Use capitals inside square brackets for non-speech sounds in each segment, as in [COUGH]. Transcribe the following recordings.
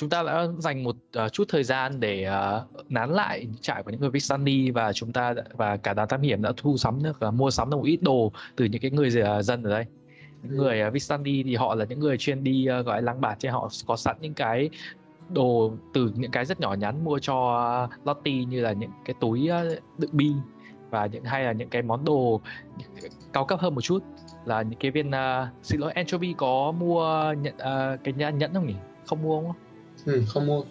Chúng ta đã dành một uh, chút thời gian để uh, nán lại trại của những người Vixani và chúng ta đã, và cả đoàn thám hiểm đã thu sắm được uh, mua sắm được một ít đồ từ những cái người uh, dân ở đây. Những người uh, Vixani thì họ là những người chuyên đi uh, gọi lăng bạt cho họ có sẵn những cái đồ từ những cái rất nhỏ nhắn mua cho uh, Lottie như là những cái túi uh, đựng bi và những hay là những cái món đồ cao cấp hơn một chút. Là những cái viên uh, xin lỗi anchovy có mua nhận uh, cái nhẫn không nhỉ? Không mua không? Ừ, không mua.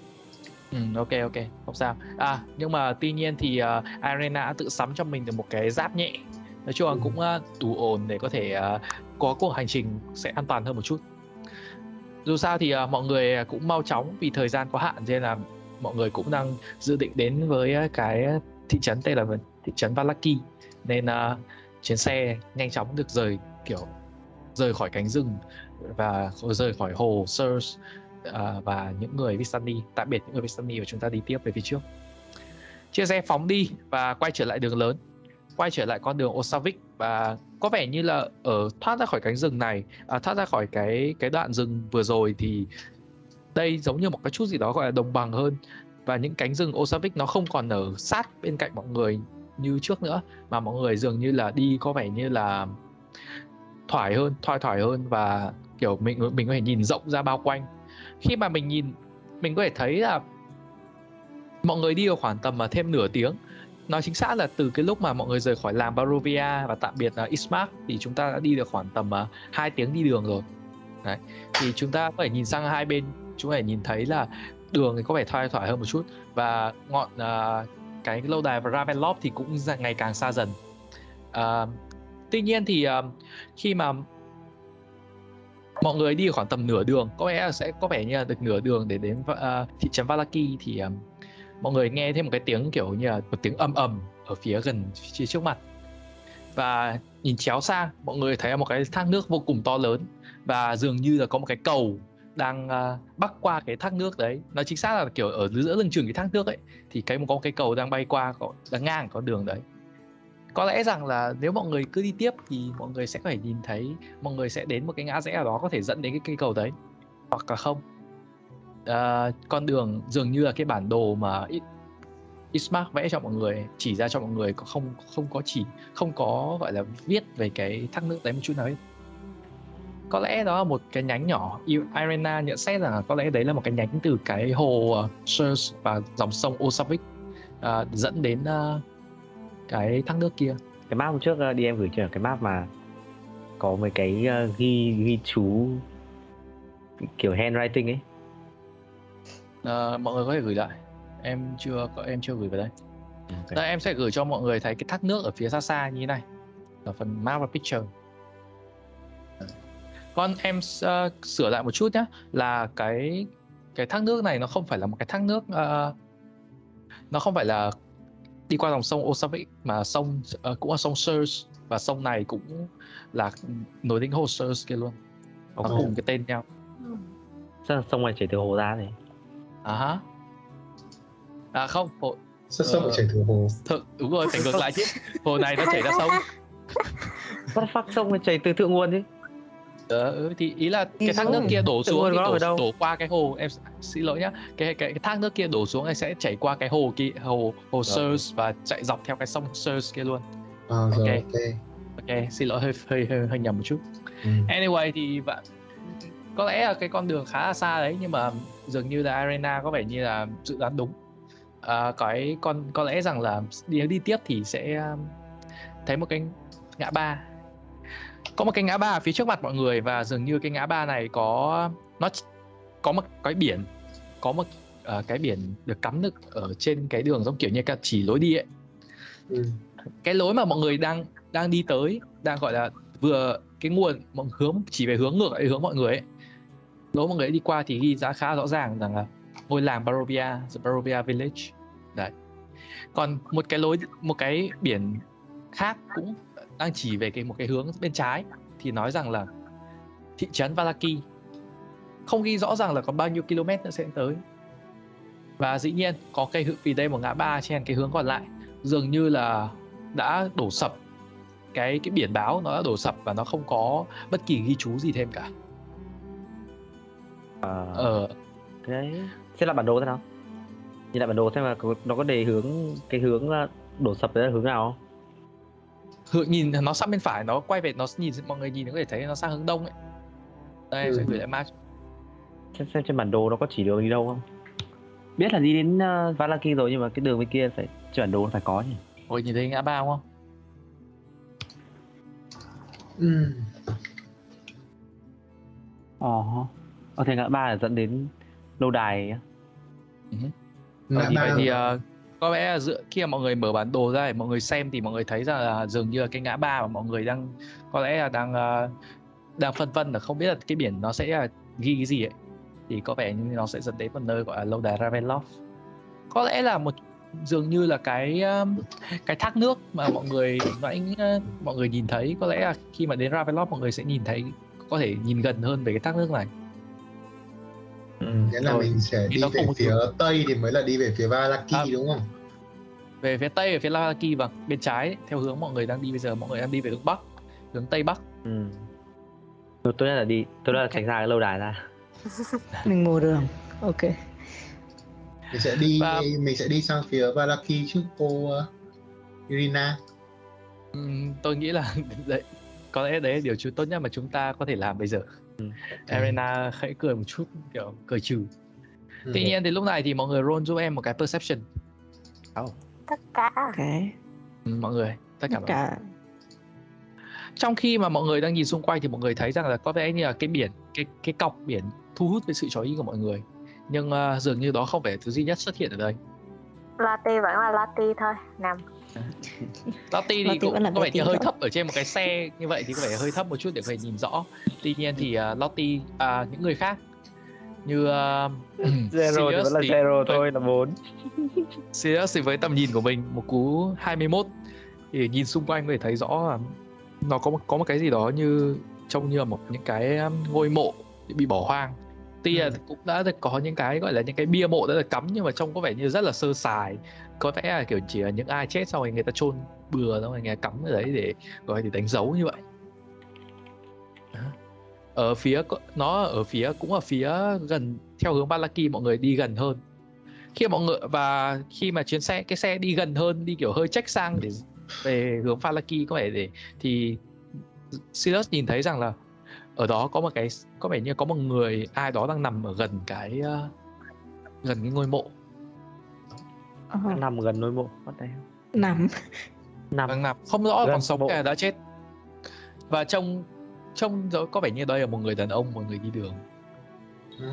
Ừ, ok ok không sao. À nhưng mà tuy nhiên thì uh, Arena đã tự sắm cho mình được một cái giáp nhẹ. Nói chung là Ừ. cũng uh, đủ ổn để có thể uh, có cuộc hành trình sẽ an toàn hơn một chút. Dù sao thì uh, mọi người cũng mau chóng vì thời gian có hạn nên là mọi người cũng đang dự định đến với cái thị trấn tên là thị trấn Valaki. Nên uh, chuyến xe nhanh chóng được rời kiểu rời khỏi cánh rừng và rời khỏi hồ Surs À, và những người Vistani tạm biệt những người Vistani và chúng ta đi tiếp về phía trước. Chia xe phóng đi và quay trở lại đường lớn quay trở lại con đường Osavik. Và có vẻ như là ở thoát ra khỏi cánh rừng này à, thoát ra khỏi cái cái đoạn rừng vừa rồi thì đây giống như một cái chút gì đó gọi là đồng bằng hơn. Và những cánh rừng Osavik nó không còn ở sát bên cạnh mọi người như trước nữa mà mọi người dường như là đi có vẻ như là thoải hơn thoải thoải hơn và kiểu mình mình có thể nhìn rộng ra bao quanh khi mà mình nhìn mình có thể thấy là mọi người đi được khoảng tầm mà thêm nửa tiếng nói chính xác là từ cái lúc mà mọi người rời khỏi làng Barovia và tạm biệt là Ismark thì chúng ta đã đi được khoảng tầm à, uh, 2 tiếng đi đường rồi Đấy. thì chúng ta có thể nhìn sang hai bên chúng ta có thể nhìn thấy là đường thì có vẻ thoải thoải hơn một chút và ngọn uh, cái lâu đài Ravenloft thì cũng ngày càng xa dần uh, tuy nhiên thì uh, khi mà mọi người đi khoảng tầm nửa đường có vẻ sẽ có vẻ như là được nửa đường để đến uh, thị trấn Valaki thì um, mọi người nghe thêm một cái tiếng kiểu như là một tiếng ầm ầm ở phía gần phía trước mặt. Và nhìn chéo sang mọi người thấy một cái thác nước vô cùng to lớn và dường như là có một cái cầu đang uh, bắc qua cái thác nước đấy. Nó chính xác là kiểu ở giữa lưng chừng cái thác nước ấy thì cái có một cái cầu đang bay qua có, đang ngang con đường đấy có lẽ rằng là nếu mọi người cứ đi tiếp thì mọi người sẽ có thể nhìn thấy mọi người sẽ đến một cái ngã rẽ nào đó có thể dẫn đến cái cây cầu đấy hoặc là không. Ờ, con đường dường như là cái bản đồ mà Ismark vẽ cho mọi người chỉ ra cho mọi người không không có chỉ không có gọi là viết về cái thác nước đấy một chút nào hết. Có lẽ đó là một cái nhánh nhỏ. Irena nhận xét rằng là có lẽ đấy là một cái nhánh từ cái hồ ờ, uh, Surs và dòng sông Osavik uh, dẫn đến uh, cái thác nước kia. Cái map hôm trước uh, đi em gửi cho cái map mà có mấy cái uh, ghi ghi chú kiểu handwriting ấy. Ờ, mọi người có thể gửi lại. Em chưa có em chưa gửi vào đây. Ok. Đây, em sẽ gửi cho mọi người thấy cái thác nước ở phía xa xa như thế này. Ở phần map và picture. Con em uh, sửa lại một chút nhé là cái cái thác nước này nó không phải là một cái thác nước ờ, nó không phải là đi qua dòng sông Osavik mà sông ờ, cũng là sông Surs và sông này cũng là nối đến hồ Surs kia luôn nó Ồ. cùng cái tên nhau Sao là sông này chảy từ hồ ra này? à ha à không hồ, Sao sông Ờ. chảy từ hồ? thực đúng rồi phải ngược lại chứ hồ này nó chảy ra sông What the fuck sông này chảy từ thượng nguồn chứ? Ờ, ừ, thì ý là cái thác nước kia đổ xuống thì đổ, đâu? đổ qua cái hồ em xin lỗi nhá cái cái, cái thác nước kia đổ xuống thì sẽ chảy qua cái hồ kia hồ hồ Surs và chạy dọc theo cái sông Surs kia luôn Ờ, rồi Ok. ok. ok xin lỗi hơi hơi hơi, hơi nhầm một chút Ừ. anyway thì bạn có lẽ là cái con đường khá là xa đấy nhưng mà dường như là arena có vẻ như là dự đoán đúng à, cái con có lẽ rằng là đi đi tiếp thì sẽ um, thấy một cái ngã ba có một cái ngã ba ở phía trước mặt mọi người và dường như cái ngã ba này có nó có một cái biển có một ờ, cái biển được cắm được ở trên cái đường giống kiểu như cái chỉ lối đi ấy. Ừ. cái lối mà mọi người đang đang đi tới đang gọi là vừa cái nguồn mọi hướng chỉ về hướng ngược lại hướng mọi người ấy. Lối mọi người đi qua thì ghi giá khá rõ ràng rằng là ngôi làng Barovia the Barovia Village. Đấy. Còn một cái lối một cái biển khác cũng đang chỉ về cái một cái hướng bên trái thì nói rằng là thị trấn Valaki không ghi rõ ràng là còn bao nhiêu km nữa sẽ tới. Và dĩ nhiên có cây hự vì đây một ngã ba trên cái hướng còn lại dường như là đã đổ sập. Cái cái biển báo nó đã đổ sập và nó không có bất kỳ ghi chú gì thêm cả. Ờ, ờ. Thế xem lại bản đồ thế nào? Nhìn lại bản đồ xem là có, nó có đề hướng cái hướng đổ sập đấy là hướng nào không hự nhìn nó sang bên phải nó quay về nó nhìn mọi người nhìn có thể thấy nó sang hướng đông ấy. Đây em sẽ Ừ. gửi lại map. Xem xem trên bản đồ nó có chỉ đường đi đâu không? Biết là đi đến uh, Valaki rồi nhưng mà cái đường bên kia phải trên bản đồ nó phải có nhỉ? Ôi nhìn thấy ngã ba không? Ừ. Ồ, ờ thế ngã ba là dẫn đến lâu đài á. Ngã Như ba vậy thì ờ, có lẽ là giữa khi mà mọi người mở bản đồ ra để mọi người xem thì mọi người thấy rằng là dường như là cái ngã ba mà mọi người đang, có lẽ là đang ờ, đang phân vân là không biết là cái biển nó sẽ ghi cái gì ấy. Thì có vẻ như nó sẽ dẫn đến một nơi gọi là lâu đài Ravenloft. Có lẽ là một, dường như là cái ờ, cái thác nước mà mọi người nãy ờ, mọi người nhìn thấy, có lẽ là khi mà đến Ravenloft mọi người sẽ nhìn thấy, có thể nhìn gần hơn về cái thác nước này. Ừ, Nghĩa là thôi. mình sẽ Thì đi về phía tây thì mới là đi về phía Valaki À. đúng không? về phía tây về phía Lavaki vâng bên trái theo hướng mọi người đang đi bây giờ mọi người đang đi về hướng bắc hướng tây bắc Ừ. Tôi nhất là đi, tôi nhất là tránh ra cái lâu đài ra. [LAUGHS] Mình mù đường. Ok. Mình sẽ đi Và- mình sẽ đi sang phía Valaki trước cô uh, Irina. Ừm, tôi nghĩ là [LAUGHS] đấy có lẽ đấy là điều chú tốt nhất mà chúng ta có thể làm bây giờ Ừ. Arena khẽ cười một chút kiểu cười trừ. Ừ. tuy nhiên thì lúc này thì mọi người roll giúp em một cái perception. Tất cả. Ok. Ừ, mọi người tất cả Tất mọi người. cả trong khi mà mọi người đang nhìn xung quanh thì mọi người thấy rằng là có vẻ như là cái biển cái cái cọc biển thu hút với sự chú ý của mọi người. Nhưng ờ, dường như đó không phải thứ duy nhất xuất hiện ở đây. Lati vẫn là Lati thôi. Nằm Lottie thì Lottie cũng vẫn là có vẻ như hơi thấp ở trên một cái xe như vậy thì có vẻ hơi thấp một chút để có thể nhìn rõ tuy nhiên thì uh, Lottie à, những người khác như uh, [CLEARS THROAT] Zero thì vẫn là zero thôi là 4. Sirius thì với tầm nhìn của mình một cú 21 thì nhìn xung quanh có thể thấy rõ là nó có một, có một cái gì đó như trông như là một những cái um, ngôi mộ bị bỏ hoang tuy là Ừ. cũng đã được có những cái gọi là những cái bia mộ đã được cắm nhưng mà trông có vẻ như rất là sơ sài có vẻ là kiểu chỉ là những ai chết xong rồi người ta chôn bừa xong rồi người ta cắm ở đấy để gọi để đánh dấu như vậy. Ở phía nó ở phía cũng ở phía gần theo hướng Balaki mọi người đi gần hơn. Khi mọi người và khi mà chuyến xe cái xe đi gần hơn đi kiểu hơi trách sang để về hướng Falaki có vẻ để thì Silas nhìn thấy rằng là ở đó có một cái có vẻ như có một người ai đó đang nằm ở gần cái uh, gần cái ngôi mộ. Ờ, Nằm gần ngôi mộ. The hell? nằm. [LAUGHS] Nằm. đang nằm không rõ Gần còn sống hay đã chết và trông trông có vẻ như đây là một người đàn ông một người đi đường Ừ.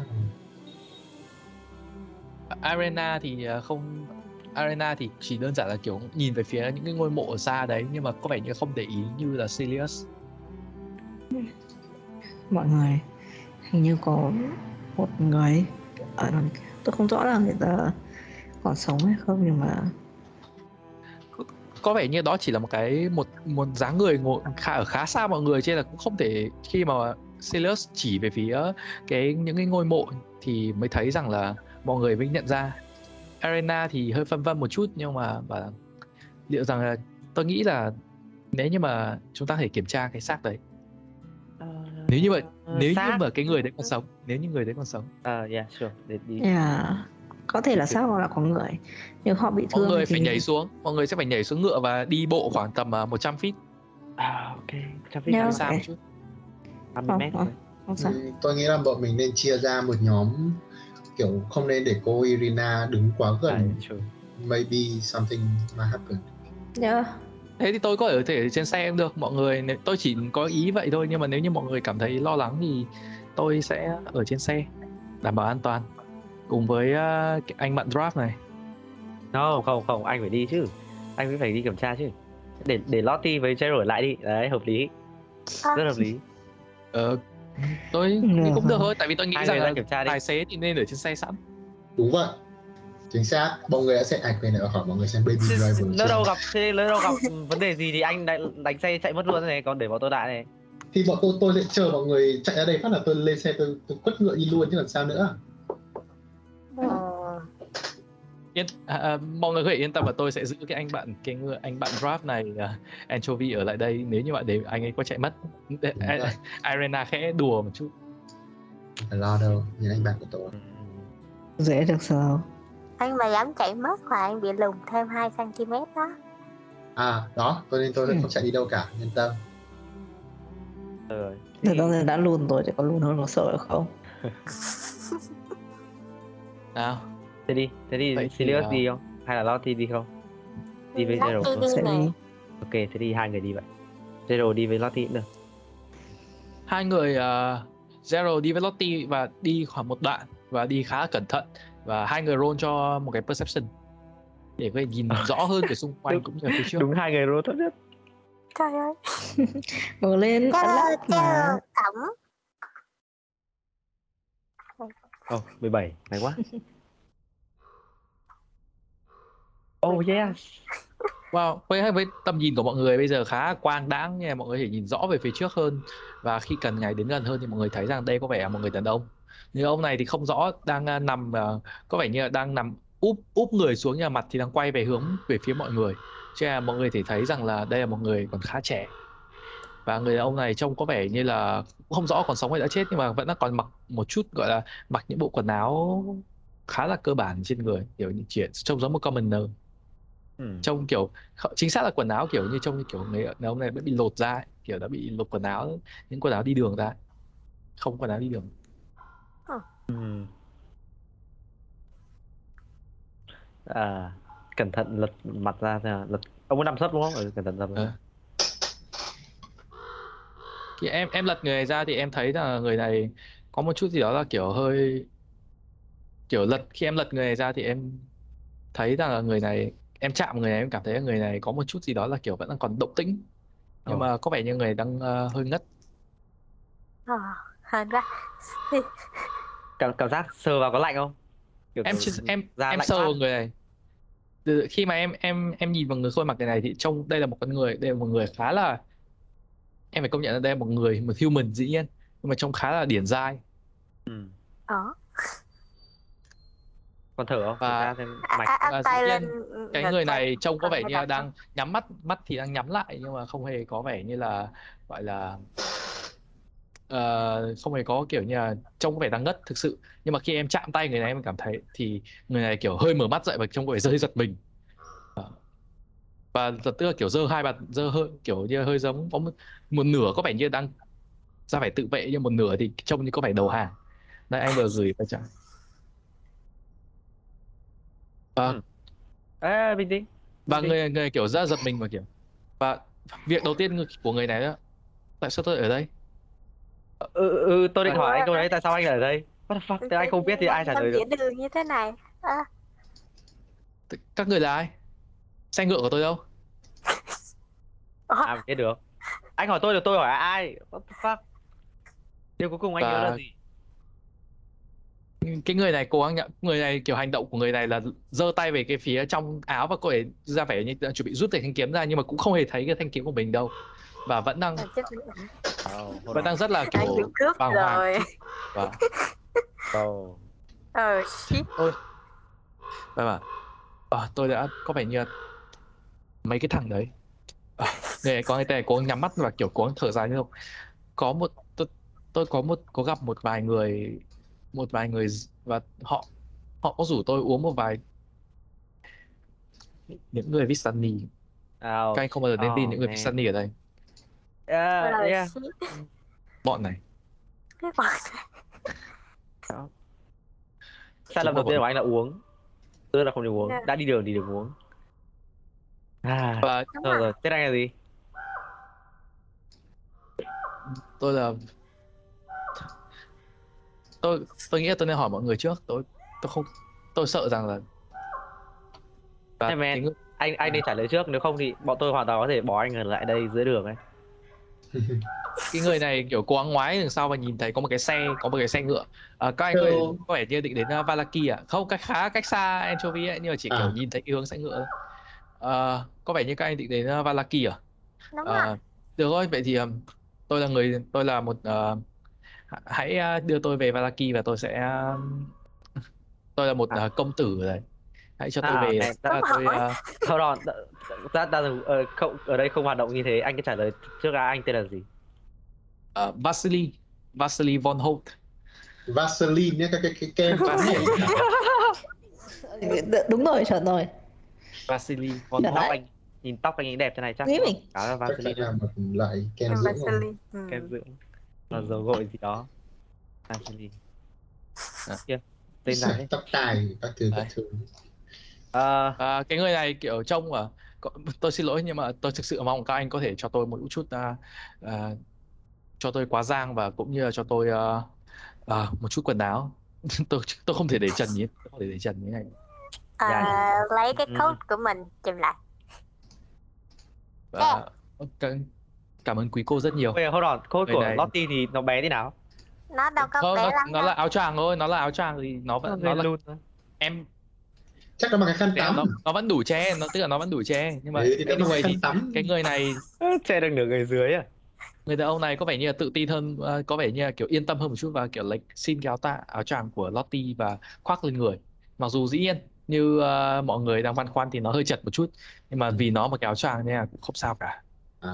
Arena thì ờ, không Arena thì chỉ đơn giản là kiểu nhìn về phía những cái ngôi mộ ở xa đấy nhưng mà có vẻ như không để ý như là Silius Mọi người hình như có một người ở đằng kia. Tôi không rõ là người ta còn sống hay không nhưng mà có vẻ như đó chỉ là một cái một một dáng người ngồi khá ở khá xa mọi người cho nên là cũng không thể khi mà Silius chỉ về phía cái những cái ngôi mộ thì mới thấy rằng là mọi người mới nhận ra Arena thì hơi phân vân một chút nhưng mà bảo là liệu rằng là tôi nghĩ là nếu như mà chúng ta có thể kiểm tra cái xác đấy Ờ, nếu như mà nếu như xác. mà cái người đấy còn sống nếu như người đấy còn sống Ờ, yeah, sure. Để đi. yeah. Có thể là xác hoặc là có người nhưng họ bị mọi thương người thì phải nhảy xuống mọi người sẽ phải nhảy xuống ngựa và đi bộ khoảng tầm uh, 100 feet À, ok. Trăm Nếu- feet, xa ok. một chút 50 mét thôi. không sao Ừ, tôi nghĩ là bọn mình nên chia ra một nhóm kiểu không nên để cô Irina đứng quá À, gần maybe something might happen yeah. thế thì tôi có ở thể trên xe cũng được mọi người nếu- tôi chỉ có ý vậy thôi nhưng mà nếu như mọi người cảm thấy lo lắng thì tôi sẽ ở trên xe đảm bảo an toàn cùng với uh, anh bạn draft này No, không, không, anh phải đi chứ. Anh mới phải đi kiểm tra chứ. Để để Lottie với Gerald ở lại đi. Đấy, hợp lý. Rất hợp lý. ờ, tôi nghĩ cũng được thôi tại vì tôi nghĩ Hai rằng là kiểm tra đi. tài xế thì nên ở trên xe sẵn đúng vậy chính xác mọi người đã xem ảnh về nữa hỏi mọi người xem baby driver lỡ đâu gặp thế lỡ đâu gặp vấn đề gì thì anh đánh, đánh xe chạy mất luôn này còn để bọn tôi đại này thì bọn tôi tôi lại chờ mọi người chạy ra đây phát là tôi lên xe tôi, tôi quất ngựa đi luôn chứ làm sao nữa yên à, à, mọi người có thể yên tâm là tôi sẽ giữ cái anh bạn cái người anh bạn draft này uh, anchovy ở lại đây. Nếu như bạn để anh ấy có chạy mất. [LAUGHS] Irena khẽ đùa một chút. Lo đâu nhìn anh bạn của tôi. Dễ được sao? Anh mà dám chạy mất là anh bị lùn thêm 2 cm đó. À đó tôi nên tôi Ừ. không chạy đi đâu cả yên tâm. Rồi người ta đã lùn rồi thì có lùn hơn có sợ được không? Nào thế đi thế đi Vậy thì, Sirius à, đi không? Hay là Lottie đi không? Đi với đi sẽ đi. Ok thế đi hai người đi vậy. Gerald đi với Lottie cũng được. Hai người uh, Zero đi với Lottie và đi khoảng một đoạn và đi khá là cẩn thận. Và hai người roll cho một cái perception để có thể nhìn [LAUGHS] rõ hơn về xung quanh Đúng. cũng như là phía trước. đúng hai người roll tốt nhất. Trời ơi. [LAUGHS] Vừa lên lát mà. cổng. Oh 17 may quá [LAUGHS] oh yes Wow, với với tầm nhìn của mọi người bây giờ khá quang đãng nha, mọi người thể nhìn rõ về phía trước hơn và khi cần ngày đến gần hơn thì mọi người thấy rằng đây có vẻ là một người đàn ông. Nhưng ông này thì không rõ đang à, nằm à, có vẻ như là đang nằm úp úp người xuống nhà mặt thì đang quay về hướng về phía mọi người. Cho nên là mọi người thể thấy rằng là đây là một người còn khá trẻ. Và người đàn ông này trông có vẻ như là cũng không rõ còn sống hay đã chết nhưng mà vẫn là còn mặc một chút gọi là mặc những bộ quần áo khá là cơ bản trên người, kiểu như chỉ trông giống một commoner ừ. trông kiểu kh- chính xác là quần áo kiểu như trông như kiểu người đàn ông này đã bị lột ra ấy, kiểu đã bị lột quần áo những quần áo đi đường ra không quần áo đi đường Ừ. à cẩn thận lật mặt ra xem nào. lật ông có nằm sấp đúng không ừ, cẩn thận dập Ờ. khi em em lật người này ra thì em thấy là người này có một chút gì đó là kiểu hơi kiểu lật khi em lật người này ra thì em thấy rằng là người này em chạm người này em cảm thấy là người này có một chút gì đó là kiểu vẫn đang còn động tĩnh. Nhưng Ồ. mà có vẻ như người đang ờ, hơi ngất. Ờ hên quá. [LAUGHS] Cảm cảm giác sờ vào có lạnh không? Kiểu em kiểu chỉ- em da em lạnh sờ vào người này. Từ khi mà em em em nhìn vào người khuôn mặt người này thì trông đây là một con người đây là một người khá là em phải công nhận là đây là một người một human dĩ nhiên nhưng mà trông khá là điển dai ừ. ờ còn thở không? Và- À, mạch à, Và dĩ nhiên, cái người này trông có vẻ như đang nhắm mắt mắt thì đang nhắm lại nhưng mà không hề có vẻ như là gọi là ờ, không hề có kiểu như là trông có vẻ đang ngất thực sự. Nhưng mà khi em chạm tay người này em cảm thấy thì người này kiểu hơi mở mắt dậy và trông có vẻ hơi giật mình. Ờ. và giật tức là kiểu giơ hai bàn giơ hơi kiểu như hơi giống có một, một nửa có vẻ như đang ra vẻ tự vệ nhưng một nửa thì trông như có vẻ đầu hàng. Đây anh vừa gửi vào chẳng và Ừ. Ê, bình tĩnh. Và Bình người người kiểu ra giật mình và kiểu. Và việc đầu tiên người- của người này đó tại sao tôi ở đây? Ừ, ừ, tôi định Ủa, hỏi anh câu đấy tại sao anh lại ở đây? What the fuck? Thế anh không biết thì ai trả lời được. Đường như thế này. À, các người là ai? Xe ngựa của tôi đâu? À biết được? Anh hỏi tôi được tôi hỏi ai? What the fuck? Điều cuối cùng anh nhớ là gì cái người này cố gắng nhận người này kiểu hành động của người này là giơ tay về cái phía trong áo và có thể ra vẻ như chuẩn bị rút cái thanh kiếm ra nhưng mà cũng không hề thấy cái thanh kiếm của mình đâu. Và vẫn đang oh, vẫn đang rất là kiểu bàng hoàng. rồi. Và oh. ờ shit. Và bảo "Ờ, tôi đã có vẻ như là mấy cái thằng đấy. À, người này có người ta cố nhắm mắt và kiểu cố gắng thở dài như không. Có một tôi, tôi có một có gặp một vài người một vài người và họ họ có rủ tôi uống một vài những người viết Sunny Oh, các anh không bao giờ nên tin oh, những người. Sunny ở đây Yeah, Rồi, yeah. shit. bọn này Cái bọn Sai lầm đầu tiên của anh là uống. Tôi là không được uống. Yeah. Đã đi đường thì đừng uống. À, và rồi rồi. Thế anh là gì? tôi là tôi tôi nghĩ là tôi nên hỏi mọi người trước tôi tôi không tôi sợ rằng là và Hey, man. người- Anh anh nên trả lời trước nếu không thì bọn tôi hoàn toàn có thể bỏ anh ở lại đây dưới đường ấy. [LAUGHS] cái người này kiểu cố gắng ngoái đằng sau và nhìn thấy có một cái xe có một cái xe ngựa à, các anh có, Hello. có vẻ như định đến uh, Valaki à không cách khá cách xa anchovy ấy nhưng mà chỉ kiểu À. nhìn thấy cái hướng xe ngựa thôi. Ờ, có vẻ như các anh định đến uh, Valaki à. Ờ, được rồi vậy thì um, tôi là người tôi là một ờ, h- hãy uh, đưa tôi về Valaki và tôi sẽ um, tôi là một À. uh, công tử ở đây hãy cho tôi À, về. và tôi uh, Hold on. Ra ra ờ, không ở đây không hoạt động như thế. Anh cứ trả lời trước là anh tên là gì? uh, Vasily Vasily von Holt. Vaseline nhé, cái cái cái kem đúng rồi chuẩn rồi. Vasily von Holt. anh nhìn tóc anh ấy đẹp thế này chắc Nghĩ mình. Đó là chắc một loại kem Em dưỡng rồi. Kem dưỡng là dầu gội gì đó. Vaseline À. kia tên đấy? Tóc tai các thứ các thứ. Ờ, À, cái người này kiểu trông à tôi xin lỗi nhưng mà tôi thực sự mong các anh có thể cho tôi một chút à, à, cho tôi quá giang và cũng như là cho tôi à, à, một chút quần áo. [LAUGHS] Tôi tôi không thể để trần như tôi không thể để trần như này. À, lấy cái Ừ. coat của mình chùm lại. và cảm, cảm ơn quý cô rất nhiều. Bây giờ hold on. Code Người của này- Lottie thì nó bé thế nào? Nó đâu có không, bé nó, lắm nó đâu. là áo choàng thôi nó là áo choàng thì nó vẫn nó là luôn em chắc nó bằng cái khăn tắm. nó, nó vẫn đủ che nó tức là nó vẫn đủ che nhưng mà ừ, nó anyway cái khăn thì tắm. cái người này [LAUGHS] che được nửa người dưới à? Người đàn ông này có vẻ như là tự tin hơn ờ, có vẻ như là kiểu yên tâm hơn một chút và kiểu lấy xin cái áo tạ áo choàng của Lottie và khoác lên người. Mặc dù dĩ nhiên như ờ, mọi người đang băn khoăn thì nó hơi chật một chút nhưng mà vì nó một cái áo choàng nên là cũng không sao cả. À.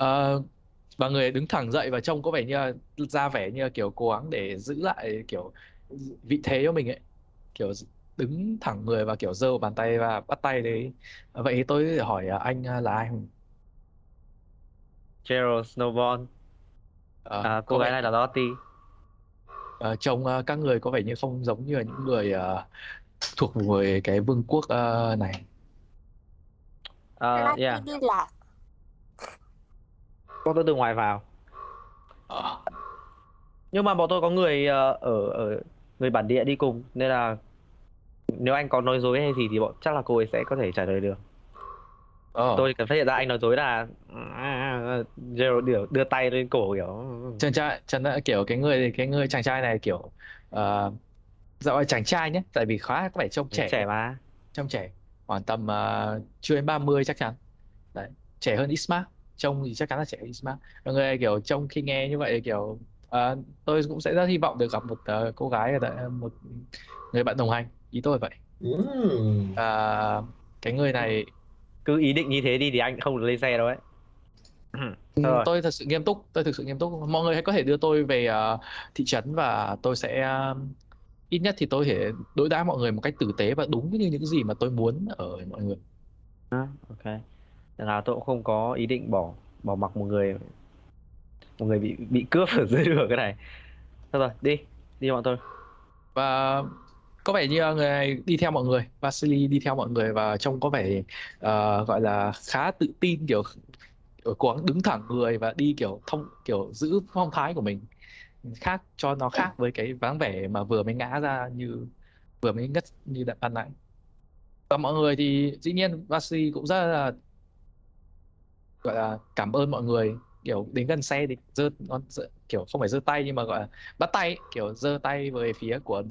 Ờ, và người đứng thẳng dậy và trông có vẻ như là ra vẻ như là kiểu cố gắng để giữ lại kiểu vị thế cho mình ấy kiểu đứng thẳng người và kiểu giơ bàn tay và bắt tay đấy vậy thì tôi hỏi ờ, anh ờ, là ai không? Gerald Snowball Ờ, à, cô có gái vẻ này là Lottie Ờ, trông ờ, các người có vẻ như không giống như là những người ờ, thuộc về cái vương quốc ờ, này. Ờ, Lucky yeah đi lạc. Bọn tôi từ ngoài vào. Ờ, nhưng mà bọn tôi có người ờ, ở ở người bản địa đi cùng nên là nếu anh có nói dối hay gì thì bọn chắc là cô ấy sẽ có thể trả lời được. Ờ. tôi cần phát hiện ra anh nói dối là à, Gerald đưa, đưa tay lên cổ kiểu. Chàng trai, chàng đã kiểu cái người cái người chàng trai này kiểu uh, dạo là chàng trai nhé, tại vì khá có vẻ trông trẻ, trẻ mà. Trông trẻ, khoảng tầm ờ, chưa đến 30 chắc chắn. Đấy, trẻ hơn Isma, trông thì chắc chắn là trẻ hơn Isma. Và người kiểu trông khi nghe như vậy kiểu ờ, tôi cũng sẽ rất hy vọng được gặp một ờ, cô gái ở tại một người bạn đồng hành, ý tôi vậy. Ừm. À, cái người này cứ ý định như thế đi thì anh không được lên xe đâu ấy Ừ, Rồi. tôi thật sự nghiêm túc tôi thực sự nghiêm túc mọi người hãy có thể đưa tôi về ờ, thị trấn và tôi sẽ ờ, ít nhất thì tôi thể đối đãi mọi người một cách tử tế và đúng như những gì mà tôi muốn ở mọi người ok nên là tôi cũng không có ý định bỏ bỏ mặc một người một người bị bị cướp ở dưới đường cái này. Thôi rồi đi đi bọn tôi. Và có vẻ như người này đi theo mọi người. Vasily đi theo mọi người và trông có vẻ uh, gọi là khá tự tin kiểu ở cố gắng đứng thẳng người và đi kiểu thông kiểu giữ phong thái của mình khác cho nó khác với cái dáng vẻ mà vừa mới ngã ra như vừa mới ngất như đã ban nãy. Và mọi người thì dĩ nhiên Vasily cũng rất là gọi là cảm ơn mọi người kiểu đến gần xe thì giơ kiểu không phải giơ tay nhưng mà gọi là bắt tay kiểu giơ tay về phía của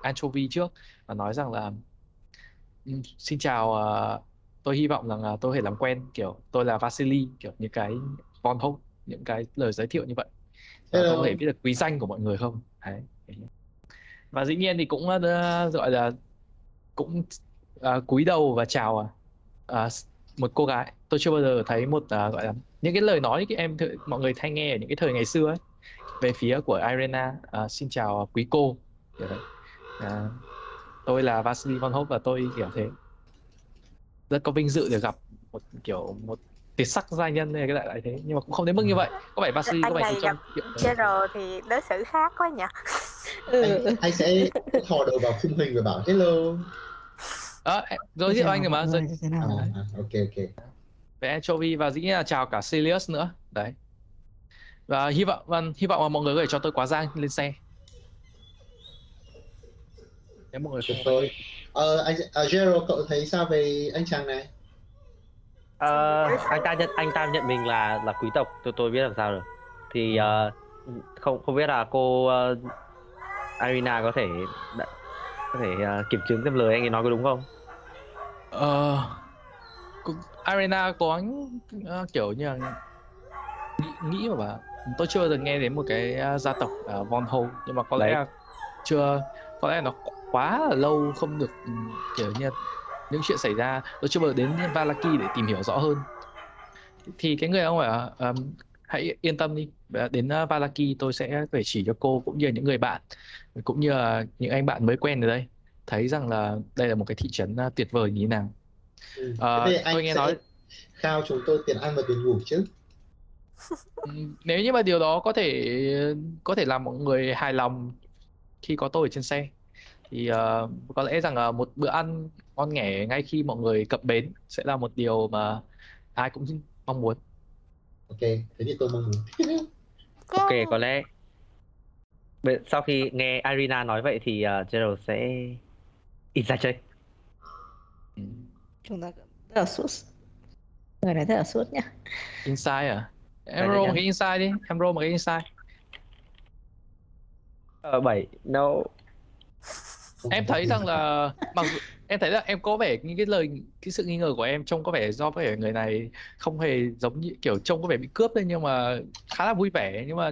Anchovy trước và nói rằng là "Ừm, xin chào ờ, tôi hy vọng rằng tôi thể làm quen kiểu tôi là Vasily kiểu những cái von Holt những cái lời giới thiệu như vậy. Và tôi có thể biết được quý danh của mọi người không? Đấy. Và dĩ nhiên thì cũng ờ, gọi là cũng ờ, cúi đầu và chào ờ, một cô gái. Tôi chưa bao giờ thấy một ờ, gọi là những cái lời nói cái em thử- mọi người hay nghe ở những cái thời ngày xưa ấy về phía của Irena. À, xin chào quý cô. Kiểu đấy. À, tôi là Vasily Von Hop và tôi kiểu thế. Rất có vinh dự được gặp một kiểu một tuyệt sắc gia nhân này cái đại loại thế. Nhưng mà cũng không đến mức như vậy. Có vẻ Vasily có vẻ trong gặp kiểu, Gerald thì đối xử khác quá nhỉ? Ừ. anh, anh sẽ thò đầu vào khung hình và bảo hello à, giới thiệu anh rồi mà giới, Như thế nào à, ok ok. Về anchovy và dĩ nhiên là chào cả Celius nữa. Đấy. Và hy vọng vâng, hy vọng là mọi người có thể cho tôi quá giang lên xe. Nếu mọi người không rồi ờ, anh à, Gerald cậu thấy sao về anh chàng này? Ờ, anh ta nhận anh ta nhận mình là là quý tộc. Tôi tôi biết làm sao được. Thì ờ, không không biết là cô ờ, Irina có thể có thể ờ, kiểm chứng xem lời anh ấy nói có đúng không? Ờ, cũng- Arena có ờ, kiểu như là nghĩ, nghĩ mà bảo tôi chưa giờ nghe đến một cái ờ, gia tộc uh, Von Ho nhưng mà có lẽ Đấy. là chưa có lẽ nó quá là lâu không được ừ, kiểu như là những chuyện xảy ra. Tôi chưa bao giờ đến Valaki để tìm hiểu rõ hơn. Thì cái người ông bảo ờm, hãy yên tâm đi. Đến uh, Valaki tôi sẽ phải chỉ cho cô cũng như những người bạn cũng như là những anh bạn mới quen ở đây. Thấy rằng là đây là một cái thị trấn uh, tuyệt vời như thế nào. Ừ. Ờ, Thế tôi nghe nói khao chúng tôi tiền ăn và tiền ngủ chứ? [LAUGHS] Ừm, nếu như mà điều đó có thể có thể làm mọi người hài lòng khi có tôi ở trên xe thì ờ, có lẽ rằng là một bữa ăn ngon nghẻ ngay khi mọi người cập bến sẽ là một điều mà ai cũng mong muốn ok thế thì tôi mong muốn. [LAUGHS] Ok có lẽ sau khi nghe Irina nói vậy thì uh, Gerald sẽ ít ra chơi. Chúng ta rất là suốt người này rất là suốt nhá. Insight à? Em roll một cái insight đi. Em roll một cái insight ờ bảy. No em thấy rằng là mặc dù em thấy là em có vẻ những cái lời cái sự nghi ngờ của em trông có vẻ do có vẻ người này không hề giống như kiểu trông có vẻ bị cướp đấy nhưng mà khá là vui vẻ. Nhưng mà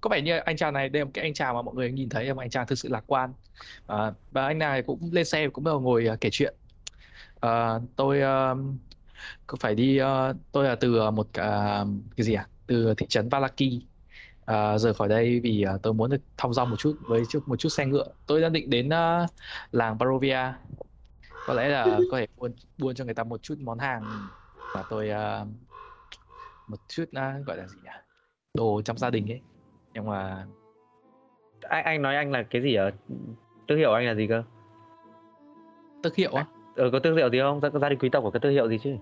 có vẻ như anh chàng này đây là một cái anh chàng mà mọi người nhìn thấy là một anh chàng thực sự lạc quan. À, và anh này cũng lên xe cũng bắt đầu ngồi à, kể chuyện. À, tôi có phải đi à, tôi là từ một à, cái gì à? Từ thị trấn Valaki à, rời khỏi đây vì à, tôi muốn được thong dong một chút với chút một chút xe ngựa. Tôi đã định đến à, làng Barovia. Có lẽ là có thể buôn buôn cho người ta một chút món hàng mà tôi à, một chút à, gọi là gì nhỉ? Đồ trong gia đình ấy. Nhưng mà anh anh nói anh là cái gì ở thương hiệu anh là gì cơ? Thương hiệu á? Ờ có thương hiệu gì không? Gia, gia đình quý tộc có cái thương hiệu gì chứ?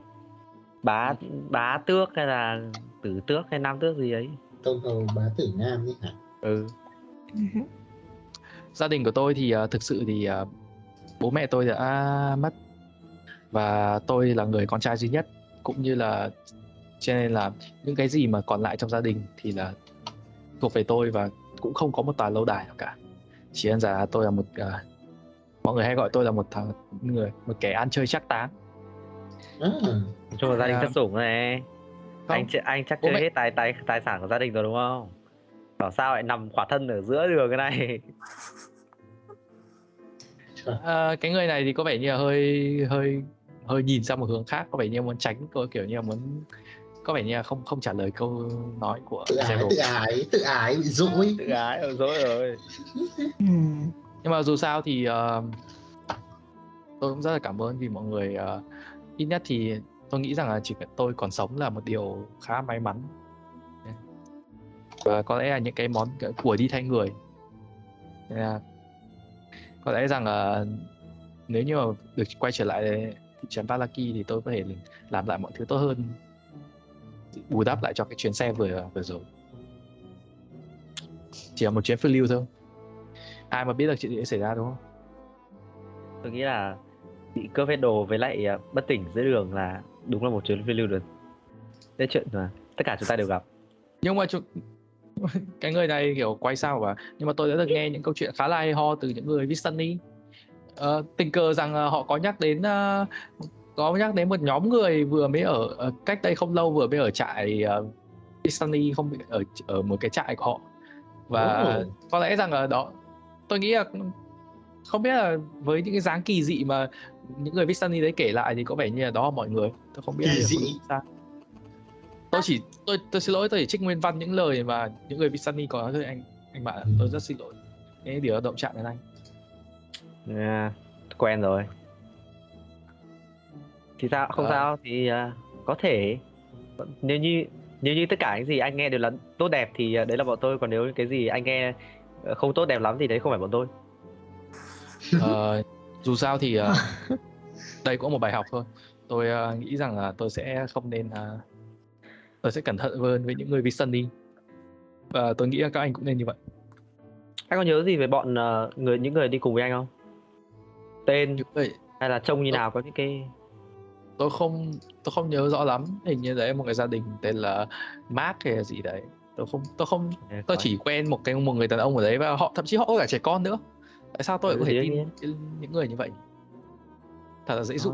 Bá bá tước hay là tử tước hay nam tước gì ấy công hầu bá tử nam ấy hả? Ừ. Gia đình của tôi thì à, thực sự thì à, bố mẹ tôi đã mất và tôi là người con trai duy nhất cũng như là cho nên là những cái gì mà còn lại trong gia đình thì là thuộc về tôi và cũng không có một tòa lâu đài nào cả. Chỉ đơn giản là tôi là một à, mọi người hay gọi tôi là một thằng người một kẻ ăn chơi chắc táng. À, cho một gia đình À, thất sủng này không. anh anh chắc chơi mẹ- hết tài tài tài sản của gia đình rồi đúng không? Bảo sao lại nằm khỏa thân ở giữa đường cái này? À, [LAUGHS] cái người này thì có vẻ như là hơi hơi hơi nhìn sang một hướng khác có vẻ như muốn tránh có kiểu như là muốn có vẻ như là không không trả lời câu nói của tự ái tự ái tự ái bị dỗi. Tự ái ở dối rồi. [LAUGHS] Ừ. nhưng mà dù sao thì ờ, tôi cũng rất là cảm ơn vì mọi người ờ, ít nhất thì tôi nghĩ rằng là chỉ cần tôi còn sống là một điều khá may mắn. Và có lẽ là những cái món cái của đi thay người. Là có lẽ rằng là nếu như mà được quay trở lại thị trấn Valaki thì tôi có thể làm lại mọi thứ tốt hơn. Bù đắp lại cho cái chuyến xe vừa vừa rồi. Chỉ là một chuyến phiêu lưu thôi. Ai mà biết được chuyện gì sẽ xảy ra, đúng không? Tôi nghĩ là bị cướp hết đồ với lại à, bất tỉnh giữa đường là đúng là một chuyến phiêu lưu được. Cái chuyện mà tất cả chúng ta đều gặp. Nhưng mà chúng [LAUGHS] cái người này kiểu quay sao và nhưng mà tôi đã được nghe những câu chuyện khá là hay ho từ những người Vistani ờ, tình cờ rằng ờ, họ có nhắc đến ờ, có nhắc đến một nhóm người vừa mới ở ờ, cách đây không lâu vừa mới ở trại uh, không bị ở ở một cái trại của họ. Và Ồ. có lẽ rằng ở đó tôi nghĩ là không biết là với những cái dáng kỳ dị mà những người Vistani đấy kể lại thì có vẻ như là đó là mọi người. Tôi không biết Kỳ sao tôi chỉ tôi tôi xin lỗi tôi chỉ trích nguyên văn những lời mà những người Sunny có. Nói thôi anh anh bạn. Ừ. tôi rất xin lỗi. Cái điều động chạm đến anh. À, quen rồi. Thì sao? Không Ờ. sao thì à, có thể. Nếu như nếu như tất cả những gì anh nghe đều là tốt đẹp thì à, đấy là bọn tôi. Còn nếu cái gì anh nghe ờ, không tốt đẹp lắm thì đấy không phải bọn tôi. Ờ, dù sao thì ờ, [LAUGHS] đây cũng một bài học thôi. Tôi ờ, nghĩ rằng là tôi sẽ không nên ờ, tôi sẽ cẩn thận hơn với những người bị Sunny và tôi nghĩ là các anh cũng nên như vậy. Anh có nhớ gì về bọn ờ, người những người đi cùng với anh không? Tên người hay là trông như Ờ. nào có những cái tôi không tôi không nhớ rõ lắm. Hình như đấy một cái gia đình tên là Mark hay là gì đấy. Tôi không tôi không tôi chỉ quen một cái một người đàn ông ở đấy và họ thậm chí họ có cả trẻ con nữa tại sao tôi Ừ, có thể tin cái- những người như vậy? Thật là dễ Ờ. dụ.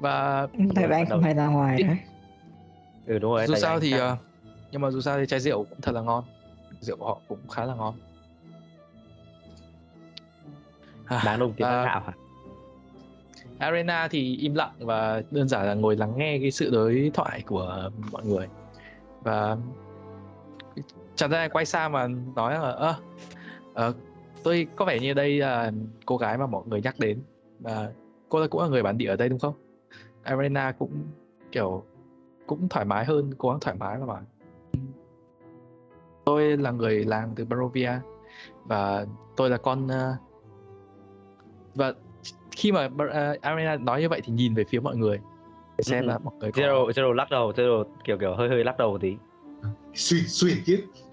Và tại vì anh không hay ra ngoài Đi. đấy ừ đúng rồi dù sao thì ờ, nhưng mà dù sao thì chai rượu cũng thật là ngon. Rượu của họ cũng khá là ngon. À, đáng đồng tiền uh, hả? Arena thì im lặng và đơn giản là ngồi lắng nghe cái sự đối thoại của mọi người. Và chẳng ra quay sang mà nói là ơ ờ, tôi có vẻ như đây là cô gái mà mọi người nhắc đến và cô ấy cũng là người bản địa ở đây đúng không? Arena cũng kiểu cũng thoải mái hơn, cố gắng thoải mái mà bảo tôi là người làng từ Barovia và tôi là con ờ, và khi mà uh, Arena nói như vậy thì nhìn về phía mọi người để xem Ừ. là mọi người có zero zero lắc đầu zero kiểu kiểu hơi hơi lắc đầu một tí xuyên tiếp Ừ,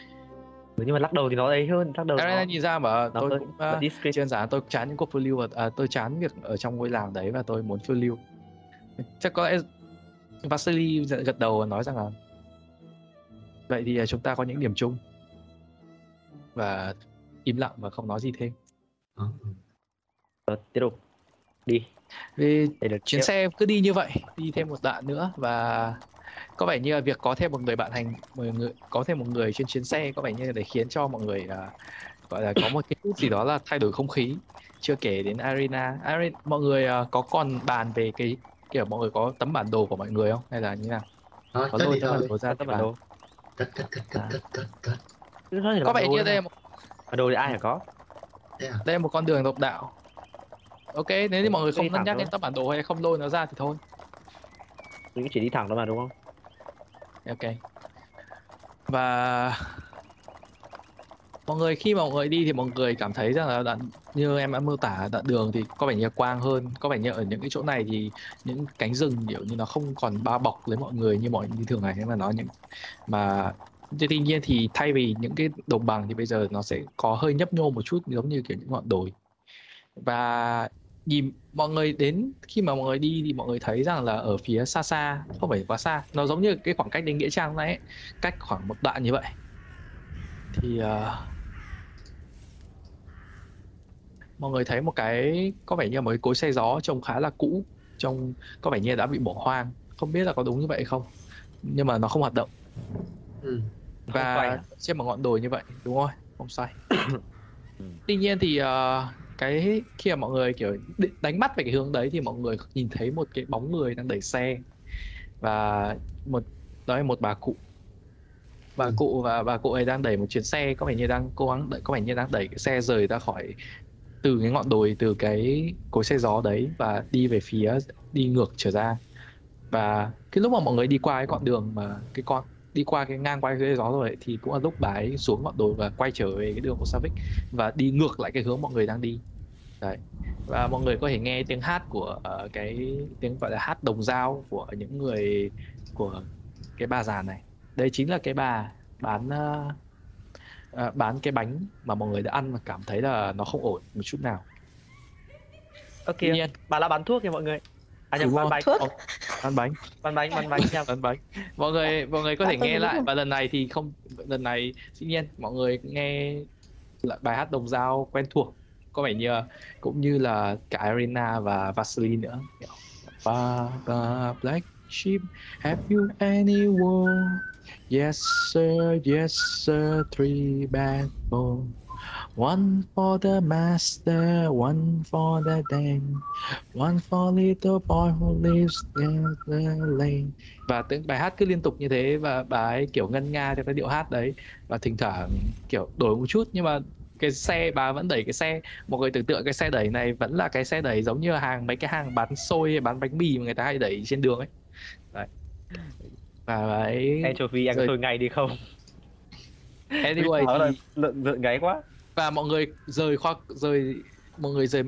nhưng mà lắc đầu thì nó ấy hơn lắc đầu nó, nhìn ra mà nó tôi hơi cũng uh, đơn giản tôi chán những cuộc phiêu lưu và à, tôi chán việc ở trong ngôi làng đấy và tôi muốn phiêu lưu. Chắc có lẽ Vasily gật đầu và nói rằng là vậy thì à, chúng ta có những điểm chung và im lặng và không nói gì thêm. Ờ, Ờ, tiếp tục. Đi. Vì để được chuyến xe cứ đi như vậy đi thêm một đoạn nữa và có vẻ như là việc có thêm một người bạn hành một người có thêm một người trên chuyến xe có vẻ như là để khiến cho mọi người à, gọi là có một cái chút gì đó là thay đổi không khí. Chưa kể đến arena. Arena mọi người à, có còn bàn về cái kiểu mọi người có tấm bản đồ của mọi người không? Hay là như nào? Thôi, có đi tấm bản thôi. đồ ra tấm bản đồ. Có vẻ như đây là một, bản đồ thì ai phải có? À? đây là một con đường độc đạo. Ok nếu như mọi người không cân nhắc đến tấm bản đồ hay không lôi nó ra thì thôi. Mình chỉ đi thẳng thôi mà đúng không ok. Và mọi người, khi mà mọi người đi thì mọi người cảm thấy rằng là đoạn, như em đã mô tả đoạn đường thì có vẻ như quang hơn. Có vẻ như ở những cái chỗ này thì những cánh rừng kiểu như nó không còn bao bọc lấy mọi người như mọi, như thường ngày. Mà nó những, mà tuy nhiên thì thay vì những cái đồng bằng thì bây giờ nó sẽ có hơi nhấp nhô một chút, giống như kiểu những ngọn đồi. Và nhìn mọi người đến khi mà mọi người đi thì mọi người thấy rằng là ở phía xa xa không phải quá xa nó giống như cái khoảng cách đến nghĩa trang này ấy, cách khoảng một đoạn như vậy thì ờ, mọi người thấy một cái có vẻ như một cái cối xe gió trông khá là cũ trông có vẻ như đã bị bỏ hoang không biết là có đúng như vậy không nhưng mà nó không hoạt động Ừ. Và trên một ngọn đồi như vậy đúng rồi không Ừ. [COUGHS] tuy nhiên thì ờ, cái khi mà mọi người kiểu đánh bắt về cái hướng đấy thì mọi người nhìn thấy một cái bóng người đang đẩy xe và một đó là một bà cụ bà Ừ. cụ và bà cụ ấy đang đẩy một chuyến xe có vẻ như đang cố gắng đẩy có vẻ như đang đẩy cái xe rời ra khỏi từ cái ngọn đồi từ cái cối xe gió đấy và đi về phía đi ngược trở ra và cái lúc mà mọi người đi qua cái con đường mà cái con đi qua cái ngang qua cái gió rồi ấy, thì cũng là lúc bà ấy xuống ngọn đồi và quay trở về cái đường của Savik và đi ngược lại cái hướng mọi người đang đi. Đấy. Và mọi người có thể nghe tiếng hát của ờ, cái tiếng gọi là hát đồng dao của những người của cái bà già này. Đây chính là cái bà bán ờ, ờ, bán cái bánh mà mọi người đã ăn và cảm thấy là nó không ổn một chút nào. Ok. Tuy nhiên bà là bán thuốc kìa mọi người à nhầm bán bánh. Ồ, bán bánh bán bánh bán bánh nhầm. Ấn bánh. Mọi người mọi người có thể nghe lại và lần này thì không lần này dĩ nhiên mọi người nghe lại bài hát đồng dao quen thuộc. Có vẻ như cũng như là cả Arena và Vasily nữa. Ba ba black sheep have you any wool yes sir yes sir three bad bones One for the master, one for the dame, one for little boy who lives in the lane. Và tiếng bài hát cứ liên tục như thế và bà ấy kiểu ngân nga theo cái điệu hát đấy. Và thỉnh thoảng kiểu đổi một chút nhưng mà cái xe bà vẫn đẩy cái xe. Mọi người tưởng tượng cái xe đẩy này vẫn là cái xe đẩy giống như hàng mấy cái hàng bán xôi hay bán bánh mì mà người ta hay đẩy trên đường ấy. Đấy. Và ấy Anchovy anh Rồi. thôi ngay đi không? Anyway thì lợn lợn gáy quá và mọi người rời khoa rời mọi người rời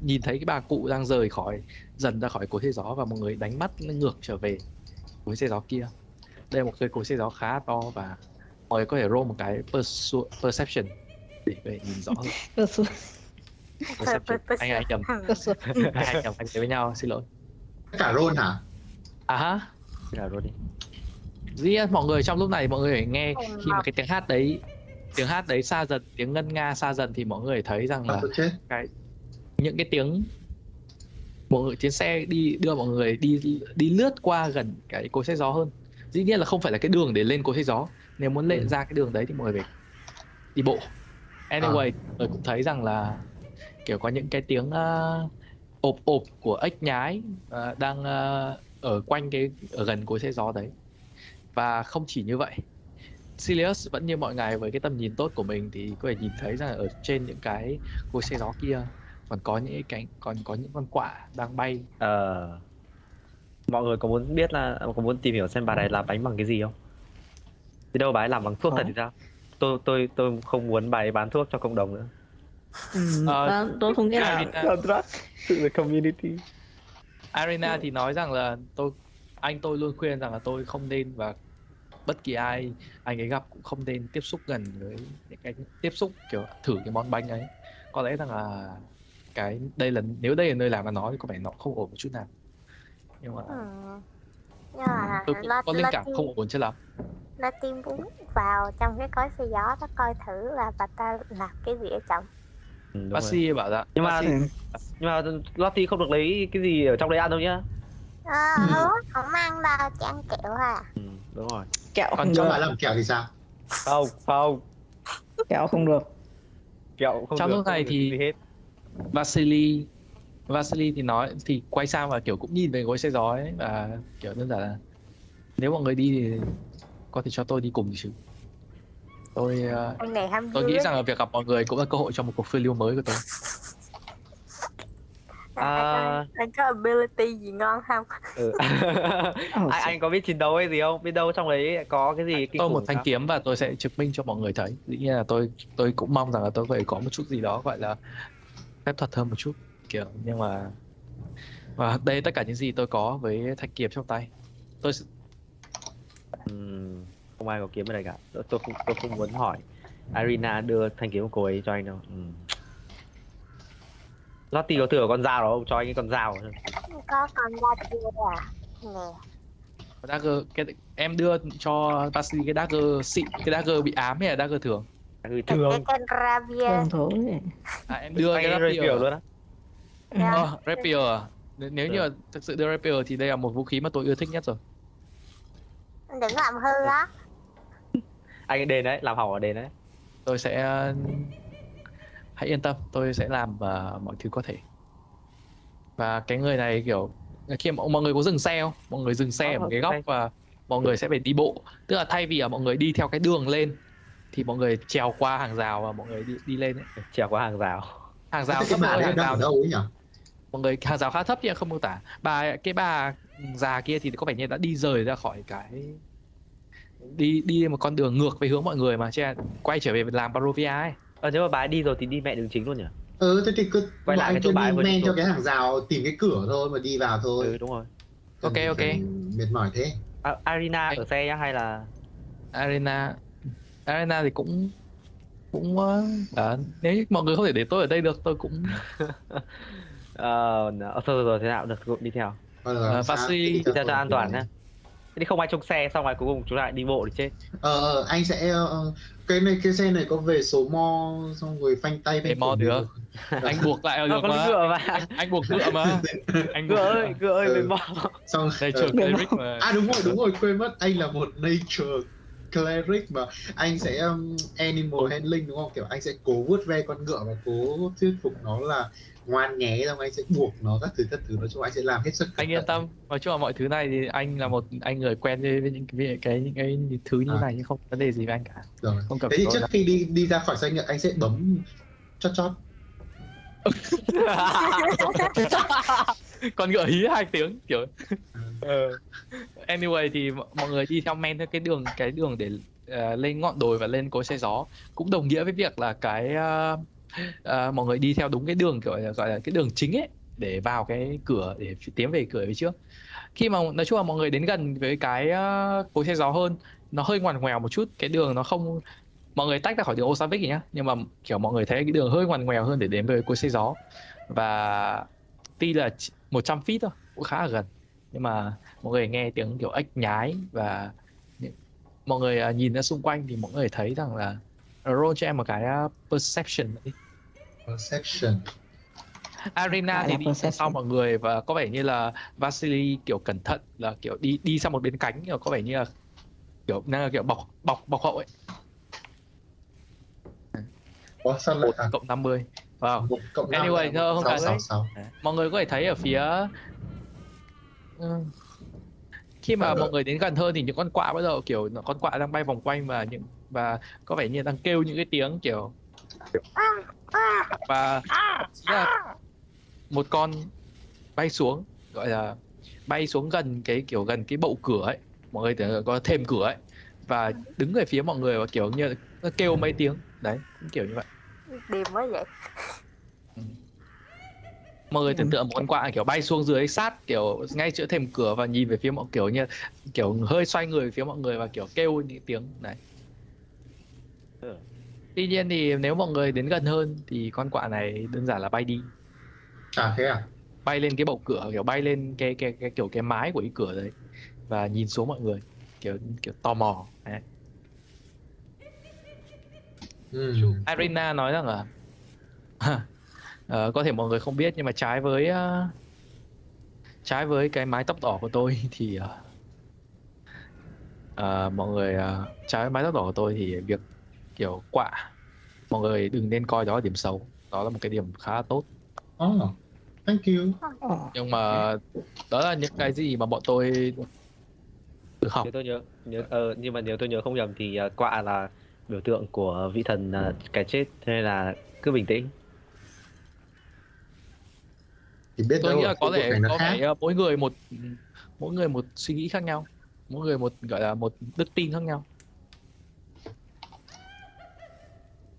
nhìn thấy cái bà cụ đang rời khỏi dần ra khỏi cối xe gió và mọi người đánh mắt ngược trở về cối xe gió kia. Đây là một cái cối xe gió khá to và mọi người có thể roll một cái persu- perception để về nhìn rõ hơn. [LAUGHS] Perception. [LAUGHS] Anh anh nhầm. Anh nhầm anh với nhau xin lỗi. Tất cả roll hả? à ha Thế nào rồi đi. Dĩ nhiên mọi người trong lúc này mọi người phải nghe khi mà cái tiếng hát đấy tiếng hát đấy xa dần tiếng ngân nga xa dần thì mọi người thấy rằng À, là tôi chết. những cái tiếng mọi người chuyến xe đi đưa mọi người đi đi lướt qua gần cái cối xe gió hơn. Dĩ nhiên là không phải là cái đường để lên cối xe gió. Nếu muốn lên Ừ. ra cái đường đấy thì mọi người phải đi bộ. Anyway mọi người cũng thấy rằng là kiểu có những cái tiếng uh, ộp ộp của ếch nhái ờ, đang ờ, ở quanh cái ở gần cối xe gió đấy. Và không chỉ như vậy Sirius vẫn như mọi ngày với cái tầm nhìn tốt của mình thì có thể nhìn thấy rằng ở trên những cái cối xe gió kia còn có những cái cánh còn có những con quạ đang bay. Ờ. Mọi người có muốn biết là Có muốn tìm hiểu xem bà này làm bánh bằng cái gì không? Thì đâu bà ấy làm bằng thuốc thật thì sao? Tôi tôi tôi không muốn bà ấy bán thuốc cho cộng đồng nữa. Ừ, Ờ, ta- tôi không nghĩ là To the community. Arena thì nói rằng là tôi anh tôi luôn khuyên rằng là tôi không nên và bất kỳ ai anh ấy gặp cũng không nên tiếp xúc gần với những cái tiếp xúc kiểu thử cái món bánh ấy. Có lẽ rằng là cái đây là nếu đây là nơi làm mà nói thì có vẻ nó không ổn một chút nào. Nhưng mà Ừ. Nhưng mà tôi cũng có linh cảm tim, không ổn cho lắm. lo tim muốn vào trong cái cối xe gió đó coi thử là bà ta làm cái gì ở trong. Ừ, bác sĩ bảo rằng Nhưng mà- Nhưng mà Lottie không được lấy cái gì ở trong đấy ăn đâu nhá. À, Ừ. ừ. không ăn đâu chỉ ăn kẹo à. Ừ, Đúng rồi. Kẹo Còn không Cho được. bạn làm kẹo thì sao? Không không. Kẹo không được. Kẹo không Trong được, lúc này được thì- hết. Vasily Vasily thì nói thì quay sang và kiểu cũng nhìn về gối xe gió ấy và kiểu đơn giản là nếu mọi người đi thì có thể cho tôi đi cùng chứ. Tôi ờ, tôi nghĩ rằng là việc gặp mọi người cũng là cơ hội cho một cuộc phiêu lưu mới của tôi À, anh, có ability gì ngon không? Ừ. [LAUGHS] [LAUGHS] Anh, anh có biết chiến đấu hay gì không? Biết đâu trong đấy có cái gì kinh tôi một thanh sao? kiếm và tôi sẽ chứng minh cho mọi người thấy. Dĩ nhiên là tôi tôi cũng mong rằng là tôi có thể có một chút gì đó gọi là phép thuật hơn một chút kiểu nhưng mà và đây tất cả những gì tôi có với thanh kiếm trong tay. Tôi sẽ- Ừm, không ai có kiếm ở đây cả. Tôi, tôi không tôi không muốn hỏi. Arena đưa thanh kiếm của cô ấy cho anh đâu. Ừm. Lottie có thừa con dao đó không? Cho anh cái con dao có con da chưa à. Nè. Dagger cái em đưa cho Basili cái dagger xịn cái dagger bị ám hay là dagger thường cái thường con rapier Thường thôi à, em đưa cái rapier. Luôn á. Dạ. Ờ, rapier à? Nếu- như Ừ. mà thực sự đưa rapier thì đây là một vũ khí mà tôi yêu thích nhất rồi. Đừng làm hư á. Anh đền đấy làm hỏng ở đền đấy. Tôi sẽ hãy yên tâm tôi sẽ làm uh, mọi thứ có thể. Và cái người này kiểu khi mà mọi người có dừng xe không? Mọi người dừng xe ở một cái góc và mọi người sẽ phải đi bộ. Tức là thay vì là mọi người đi theo cái đường lên thì mọi người trèo qua hàng rào và mọi người đi đi lên ấy. trèo qua hàng rào. Hàng rào Cái thấp bà hàng rào ở đâu ấy nhỉ? mọi người hàng rào khá thấp nhưng không mô tả. Bà cái bà già kia thì có vẻ như đã đi rời ra khỏi cái đi đi một con đường ngược về hướng mọi người mà là quay trở về làm Barovia ấy ờ nếu mà bà ấy đi rồi thì đi mẹ đường chính luôn nhỉ Ừ, thế thì cứ Quay lại cái chỗ cứ bà ấy đi men đi cho cái hàng rào tìm cái cửa thôi mà đi vào thôi. ừ đúng rồi Ok, Cần- ok. cần Mệt mỏi thế. à, Arena Anh- ở xe nhá hay là Arena Arena thì cũng cũng đó. nếu như mọi người không thể để tôi ở đây được tôi cũng [LAUGHS] ờ uh, thôi rồi thế nào được cũng đi theo Ờ, đi đi theo cho an toàn nhá thế thì không ai trông xe xong rồi cuối cùng chúng lại đi bộ thì chết Ờ, anh sẽ ờ, cái này cái xe này có về số mo xong rồi phanh tay Về phanh mo được. [LAUGHS] anh buộc lại được con mà. ngựa mà. Anh, anh buộc ngựa mà. [LAUGHS] Anh ngựa buộc ơi ngựa ơi Ừ. lên bò xong đây trường Về Derek mà. À đúng rồi đúng rồi quên mất anh là một nature cleric mà. Anh sẽ um, animal handling đúng không? Kiểu anh sẽ cố vuốt ve con ngựa và cố thuyết phục nó là ngoan nhé xong anh sẽ buộc nó các thứ các thứ. Nói chung anh sẽ làm hết sức anh yên tâm. Nói chung là mọi thứ này thì anh là một anh người quen với những cái cái những cái thứ như À. này nhưng không vấn đề gì với anh cả. Rồi. Không cần thế thì trước khi đi đi ra khỏi doanh nghiệp anh sẽ bấm chót chót. Còn ngựa hí hai tiếng kiểu. Ờ. anyway thì mọi người đi theo men theo cái đường cái đường để ờ, lên ngọn đồi và lên cối xe gió. Cũng đồng nghĩa với việc là cái ờ, uh, mọi người đi theo đúng cái đường kiểu là, gọi là cái đường chính ấy để vào cái cửa để tiến về cửa phía trước. Khi mà nói chung là mọi người đến gần với cái uh, cối xe gió hơn nó hơi ngoằn ngoèo một chút cái đường nó không mọi người tách ra khỏi đường Osavik nhá nhưng mà kiểu mọi người thấy cái đường hơi ngoằn ngoèo hơn để đến với cối xe gió. Và tuy là 100 feet thôi cũng khá là gần nhưng mà mọi người nghe tiếng kiểu ếch nhái và mọi người ờ, nhìn ra xung quanh thì mọi người thấy rằng là roll cho em một cái à, perception đi. perception Arena thì đi đằng sau perception. mọi người và có vẻ như là Vasily kiểu cẩn thận là kiểu đi đi sang một bên cánh mà có vẻ như là kiểu đang là kiểu bọc bọc bọc hậu ấy có sao lại à, cộng 50 wow một cộng năm Anyway, là thưa ông sáu Thái. sáu sáu mọi người có thể thấy ở phía Ừ. khi mà Ờ. mọi người đến gần hơn thì những con quạ bắt đầu kiểu con quạ đang bay vòng quanh và những và có vẻ như đang kêu những cái tiếng kiểu và là một con bay xuống gọi là bay xuống gần cái kiểu gần cái bậu cửa ấy. Mọi người tưởng có thêm cửa ấy. Và đứng về phía mọi người và kiểu như nó kêu mấy tiếng. Đấy cũng kiểu như vậy. Điềm quá vậy. Mọi người tưởng tượng một con quạ kiểu bay xuống dưới sát kiểu ngay giữa thềm cửa và nhìn về phía mọi kiểu như kiểu hơi xoay người về phía mọi người và kiểu kêu những tiếng. Này. Tuy nhiên thì nếu mọi người đến gần hơn thì con quạ này đơn giản là bay đi à thế à bay lên cái bậu cửa kiểu bay lên cái cái cái kiểu cái mái của cái cửa đấy và nhìn xuống mọi người kiểu kiểu tò mò đấy. ừ. Arena nói rằng là [LAUGHS] ờ, có thể mọi người không biết nhưng mà trái với ờ, trái với cái mái tóc đỏ của tôi thì ờ, ờ, mọi người ờ, trái với mái tóc đỏ của tôi thì việc kiểu quạ. Mọi người đừng nên coi đó là điểm xấu. Đó là một cái điểm khá là tốt. Oh, thank you. Ờ, nhưng mà đó là những cái gì mà bọn tôi được học. Nếu tôi nhớ nhớ ờ, nhưng mà nếu tôi nhớ không nhầm thì ờ, quạ là biểu tượng của vị thần ờ, cái chết thế nên là cứ bình tĩnh. Thì biết tôi đâu nghĩ là có thể có khác. thể ờ, mỗi người một mỗi người một suy nghĩ khác nhau. Mỗi người một gọi là một đức tin khác nhau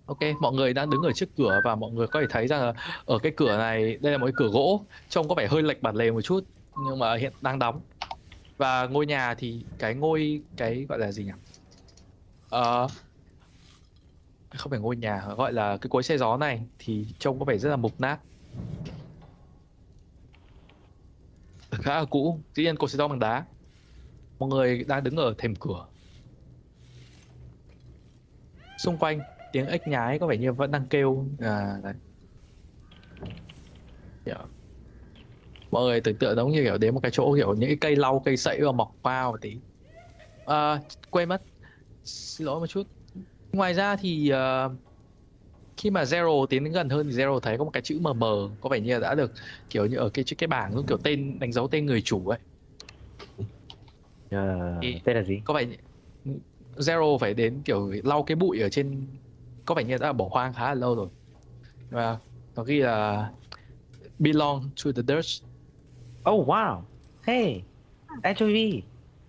ok mọi người đang đứng ở trước cửa và mọi người có thể thấy rằng là ở cái cửa này đây là một cái cửa gỗ trông có vẻ hơi lệch bản lề một chút nhưng mà hiện đang đóng. Và ngôi nhà thì cái ngôi cái gọi là gì nhỉ? Ờ, không phải ngôi nhà gọi là cái cối xe gió này thì trông có vẻ rất là mục nát. Khá là cũ dĩ nhiên cối xe gió bằng đá. Mọi người đang đứng ở thềm cửa. Xung quanh tiếng ếch nhái có vẻ như vẫn đang kêu. À đấy. Kiểu, mọi người tưởng tượng giống như kiểu đến một cái chỗ kiểu những cái cây lau cây sậy và mọc vào một tí. À, quên mất. Xin lỗi một chút. Ngoài ra thì ờ, khi mà Zero tiến đến gần hơn thì Zero thấy có một cái chữ mờ mờ có vẻ như là đã được kiểu như ở cái cái bảng giống kiểu tên đánh dấu tên người chủ ấy. Thì- tên là gì? có vẻ như- Zero phải đến kiểu lau cái bụi ở trên có vẻ như đã bỏ hoang khá là lâu rồi. Và nó ghi là belong to the dirt oh wow. Hey anchovy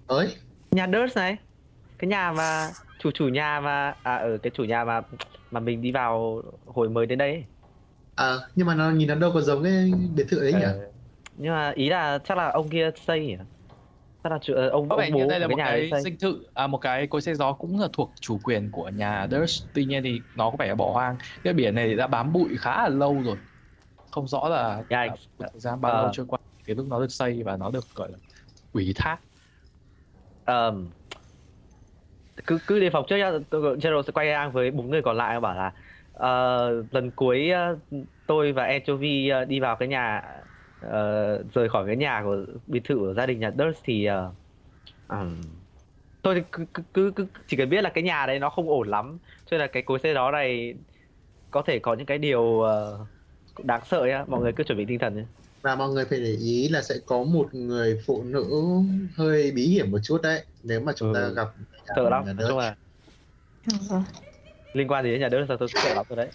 ơi. Nhà Dirt này. Cái nhà mà chủ chủ nhà mà à ở cái chủ nhà mà mà mình đi vào hồi mới đến đây ấy. à nhưng mà nó nhìn nó đâu có giống cái biệt thự đấy nhỉ? Ờ, nhưng mà ý là chắc là ông kia xây nhỉ chắc là chủ, ờ, ông có ông vẻ bố như đây là một cái cái dinh thự à một cái cối xe gió cũng là thuộc chủ quyền của nhà Durst tuy nhiên thì nó có vẻ bỏ hoang. Cái biển này thì đã bám bụi khá là lâu rồi. Không rõ là Yeah, đã- thời gian bao ờ. lâu trôi qua cái lúc nó được xây và nó được gọi là ủy thác. Ờm, cứ cứ đề phòng trước nhá. Tôi General sẽ quay sang với bốn người còn lại bảo là ờ, lần cuối ờ, tôi và Anchovy ờ, đi vào cái nhà ờ, rời khỏi cái nhà của biệt thự của gia đình nhà Durst thì ờ, ừm, thôi thì cứ, cứ cứ chỉ cần biết là cái nhà đấy nó không ổn lắm cho nên là cái cối xe gió này có thể có những cái điều ờ, đáng sợ nhá. Mọi người cứ chuẩn bị tinh thần nhé và mọi người phải để ý là sẽ có một người phụ nữ hơi bí hiểm một chút đấy nếu mà chúng ta Ừ. gặp sợ lắm nói chung là Vâng. liên quan gì đến nhà đất là tôi sợ lắm rồi đấy.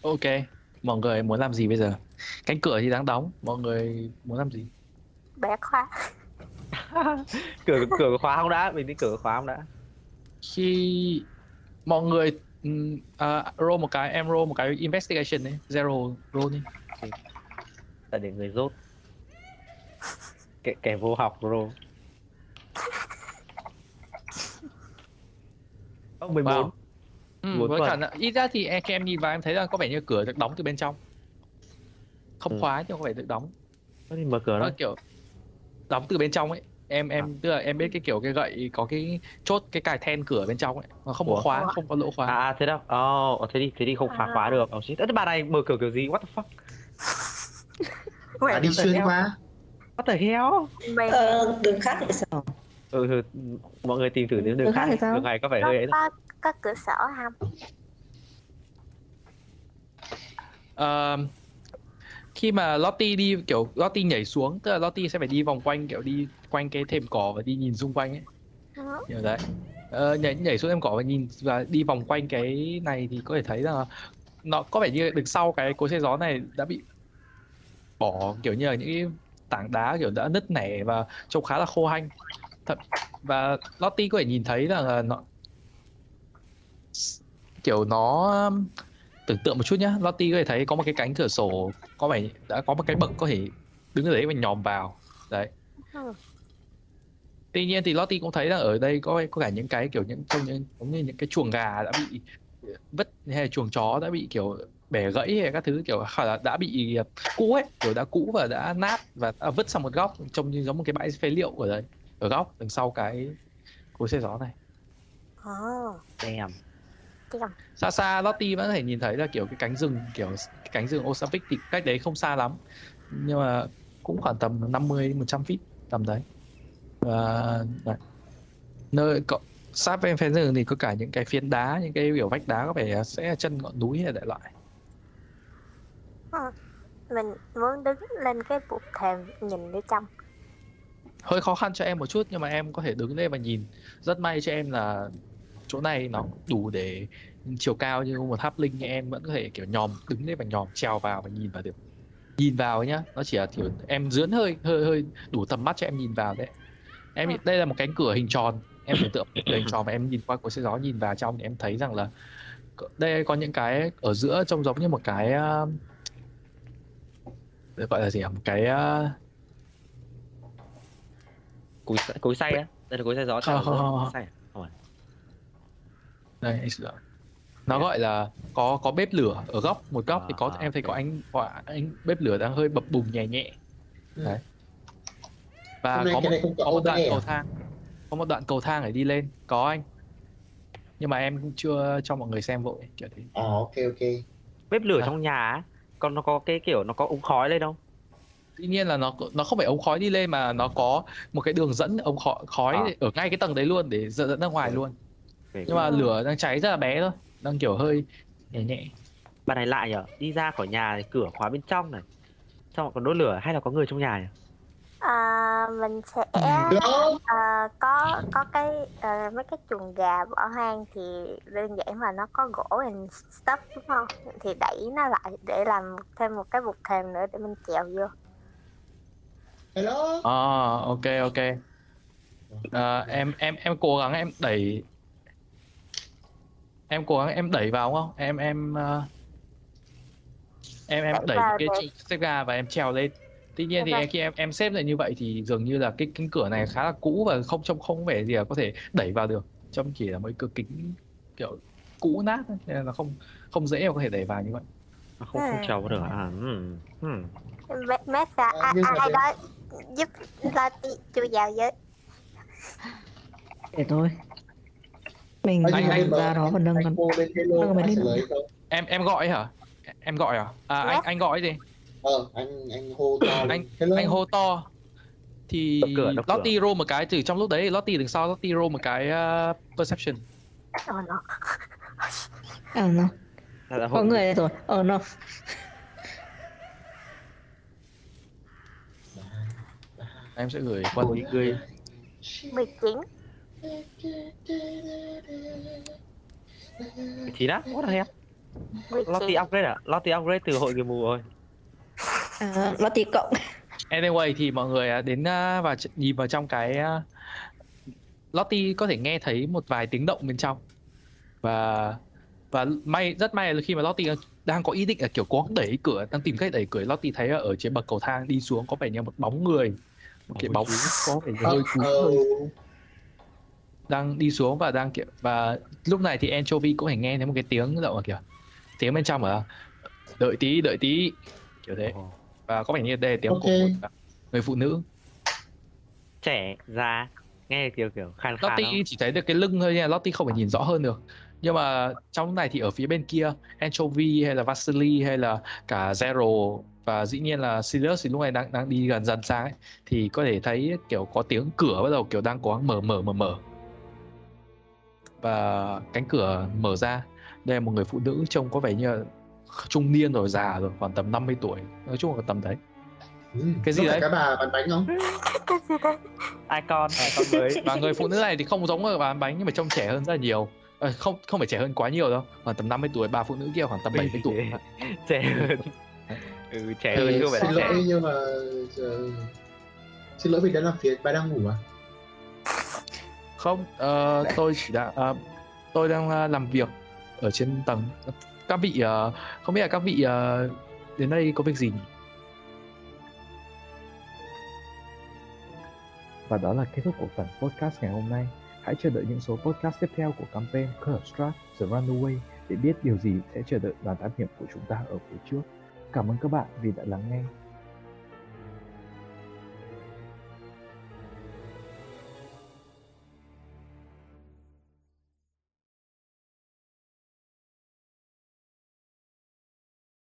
Ok mọi người muốn làm gì bây giờ? Cánh cửa thì đang đóng. Mọi người muốn làm gì? Bẻ khóa [LAUGHS] cửa cửa khóa không đã. Mình đi cửa khóa không đã. Khi mọi người uh, roll một cái em roll một cái investigation đấy zero roll đi. Là để người rốt. Kẻ kẻ vô học bro ông 14 Wow. Ừ, với cả ít ra thì em, khi em nhìn vào em thấy là có vẻ như cửa được đóng từ bên trong. Không Ừ. khóa nhưng có vẻ được đóng. Có thì mở cửa nó đó. kiểu đóng từ bên trong ấy. Em em tức là em biết cái kiểu cái gậy có cái chốt cái cài then cửa bên trong ấy. Nó không có Ủa? khóa không có lỗ khóa. À, à thế đâu. Oh, thế đi thế đi không phá khóa được. Oh, shit. Thế bà này mở cửa kiểu gì? What the fuck? [LAUGHS] À, đi xuyên qua what the hell? Mày Ờ, đường khác thì sao? ừ, ừ, mọi người tìm thử đến đường Đường khác khác thì sao? đường này có vẻ có, hơi ấy. Có, cửa sổ không? Ờ, khi mà Lottie đi kiểu Lottie nhảy xuống tức là Lottie sẽ phải đi vòng quanh kiểu đi quanh cái thềm cỏ và đi nhìn xung quanh ấy. Ừ. kiểu đấy. Ờ, nhảy nhảy xuống thềm cỏ và nhìn và đi vòng quanh cái này thì có thể thấy là nó có vẻ như đằng sau cái cối xe gió này đã bị bỏ kiểu như là những cái tảng đá kiểu đã nứt nẻ và trông khá là khô hanh. Thật và Lottie có thể nhìn thấy là nó kiểu nó um, tưởng tượng một chút nhá. Lottie có thể thấy có một cái cánh cửa sổ có vẻ đã có một cái bậc có thể đứng ở đấy và nhòm vào. Đấy. Ừ. tuy nhiên thì Lottie cũng thấy là ở đây có có cả những cái kiểu những trong những giống như những cái chuồng gà đã bị vứt hay là chuồng chó đã bị kiểu bẻ gãy hay các thứ kiểu là đã bị cũ ấy kiểu đã cũ và đã nát và đã vứt sang một góc trông như giống một cái bãi phế liệu ở đấy ở góc đằng sau cái cối xe gió này. Ồ, Damn. Xa xa Lottie vẫn có thể nhìn thấy là kiểu cái cánh rừng kiểu cái cánh rừng Osavik thì cách đấy không xa lắm. Nhưng mà cũng khoảng tầm 50 100 feet tầm đấy. Và đấy. nơi có sát bên phía rừng thì có cả những cái phiến đá những cái kiểu vách đá có vẻ sẽ chân ngọn núi hay đại loại. Mình muốn đứng lên cái bục thềm nhìn đi trong hơi khó khăn cho em một chút nhưng mà em có thể đứng lên và nhìn. Rất may cho em là chỗ này nó đủ để chiều cao như một tháp linh như em vẫn có thể kiểu nhòm đứng lên và nhòm trèo vào và nhìn vào được. Nhìn vào nhá nó chỉ là kiểu em dướn hơi hơi hơi đủ tầm mắt cho em nhìn vào đấy. Em Ừ. đây là một cánh cửa hình tròn. Em tưởng tượng một cửa hình tròn và em nhìn qua cối xe gió nhìn vào trong thì em thấy rằng là đây có những cái ở giữa trông giống như một cái uh, gọi là gì một cái uh, cối cối xay á. Đây là cối xay gió Không, không, không, không. xay à? không phải đây anh sửa nó gọi là có có bếp lửa ở góc một góc thì có À, em thấy có ok. anh có anh bếp lửa đang hơi bập bùng nhẹ nhẹ Ừ. đấy và có cái một, có có một đoạn OBS à? cầu thang có một đoạn cầu thang để đi lên có anh nhưng mà em cũng chưa cho mọi người xem vội kiểu thế Ờ ok ok. bếp lửa À. trong nhà á còn nó có cái kiểu nó có ống khói lên không tuy nhiên là nó nó không phải ống khói đi lên mà nó có một cái đường dẫn ống khói, khói À. ở ngay cái tầng đấy luôn để dẫn dẫn ra ngoài luôn Nhưng mà lửa đang cháy rất là bé thôi đang kiểu hơi nhẹ nhẹ. Bà này lại nhở đi ra khỏi nhà thì cửa khóa bên trong này. Xong còn đốt lửa hay là có người trong nhà nhỉ à, mình sẽ à, có có cái à, mấy cái chuồng gà bỏ hoang thì đơn giản là nó có gỗ and stuff đúng không? Thì đẩy nó lại để làm thêm một cái bục thềm nữa để mình trèo vô. Hello. À, ok ok. À, em em em cố gắng em đẩy em cố gắng em đẩy vào không? Em em ờ, em em Đẩy cái xếp ga và em trèo lên. Tuy nhiên thì em, khi em em xếp lại như vậy thì dường như là cái cánh cửa này khá là cũ và không trông không vẻ gì là có thể đẩy vào được. Trông chỉ là cái cửa kính kiểu cũ nát thôi, nên là không không dễ mà có thể đẩy vào như vậy. không không trèo vào được à hmm. Hmm. mét ra À, ai, đó giúp ti chui vào với Để thôi. Mình Anh- anh- anh ra đó và nâng anh con nâng anh lên? Em em gọi hả? Em gọi à? À anh anh gọi gì? Ờ anh anh hô to. Anh- hello. Anh hô to. thì Đập cửa, đập cửa. Lottie roll một cái từ trong lúc đấy Lottie đứng sau Lottie roll một cái uh, perception Ờ nó ờ đã có người đây rồi ờ no em sẽ gửi qua người 19 chín á what the hell? 19 Lottie upgrade à? Lottie upgrade từ hội người mù rồi. À, nó tỷ cộng. Anyway thì mọi người à, đến à, và nhìn vào trong cái à, Lottie có thể nghe thấy một vài tiếng động bên trong. Và và may rất may là khi mà Lottie đang có ý định là kiểu cố đẩy cửa đang tìm cách đẩy cửa Lottie thấy ở, ở trên bậc cầu thang đi xuống có vẻ như một bóng người. Một cái bóng có vẻ như hơi cúi người Oh, đang đi xuống và đang kiểu và lúc này thì Anchovy cũng phải nghe thấy một cái tiếng động là kiểu tiếng bên trong ở đợi tí đợi tí. Kiểu thế. Và có vẻ như đây là tiếng của Ok. một người phụ nữ. Trẻ già nghe kiểu kiểu khan khan Lottie chỉ thấy được cái lưng thôi nha, Lottie không thể nhìn rõ hơn được. Nhưng mà trong này thì ở phía bên kia, Anchovy hay là Vasily hay là cả Zero và dĩ nhiên là Sirius thì lúc này đang đang đi gần dần sang ấy thì có thể thấy kiểu có tiếng cửa bắt đầu kiểu đang có mở mở mở mở. Và cánh cửa mở ra. Đây là một người phụ nữ trông có vẻ như là trung niên rồi già rồi, khoảng tầm 50 tuổi. Nói chung là tầm đấy. ừ. Cái gì đấy? cái bà bán bánh không? [LAUGHS] Cái gì đây icon icon mới Và người phụ nữ này thì không giống ở bán bánh nhưng mà trông trẻ hơn rất là nhiều. Ờ, không không phải trẻ hơn quá nhiều đâu, khoảng tầm 50 tuổi, bà phụ nữ kia khoảng tầm 70 tuổi. [LAUGHS] trẻ hơn ừ trẻ hơn Ừ, chứ không phải xin là trẻ lỗi nhưng mà xin lỗi vì đã làm phiền bà đang ngủ à? Không, ờ, tôi chỉ đã uh, tôi đang ờ, làm việc ở trên tầng. Các vị uh, không biết là các vị uh, đến đây có việc gì nhỉ? Và đó là kết thúc của phần podcast ngày hôm nay. Hãy chờ đợi những số podcast tiếp theo của campaign Curse Strat The Runaway để biết điều gì sẽ chờ đợi đoàn thám hiểm của chúng ta ở phía trước. Cảm ơn các bạn vì đã lắng nghe.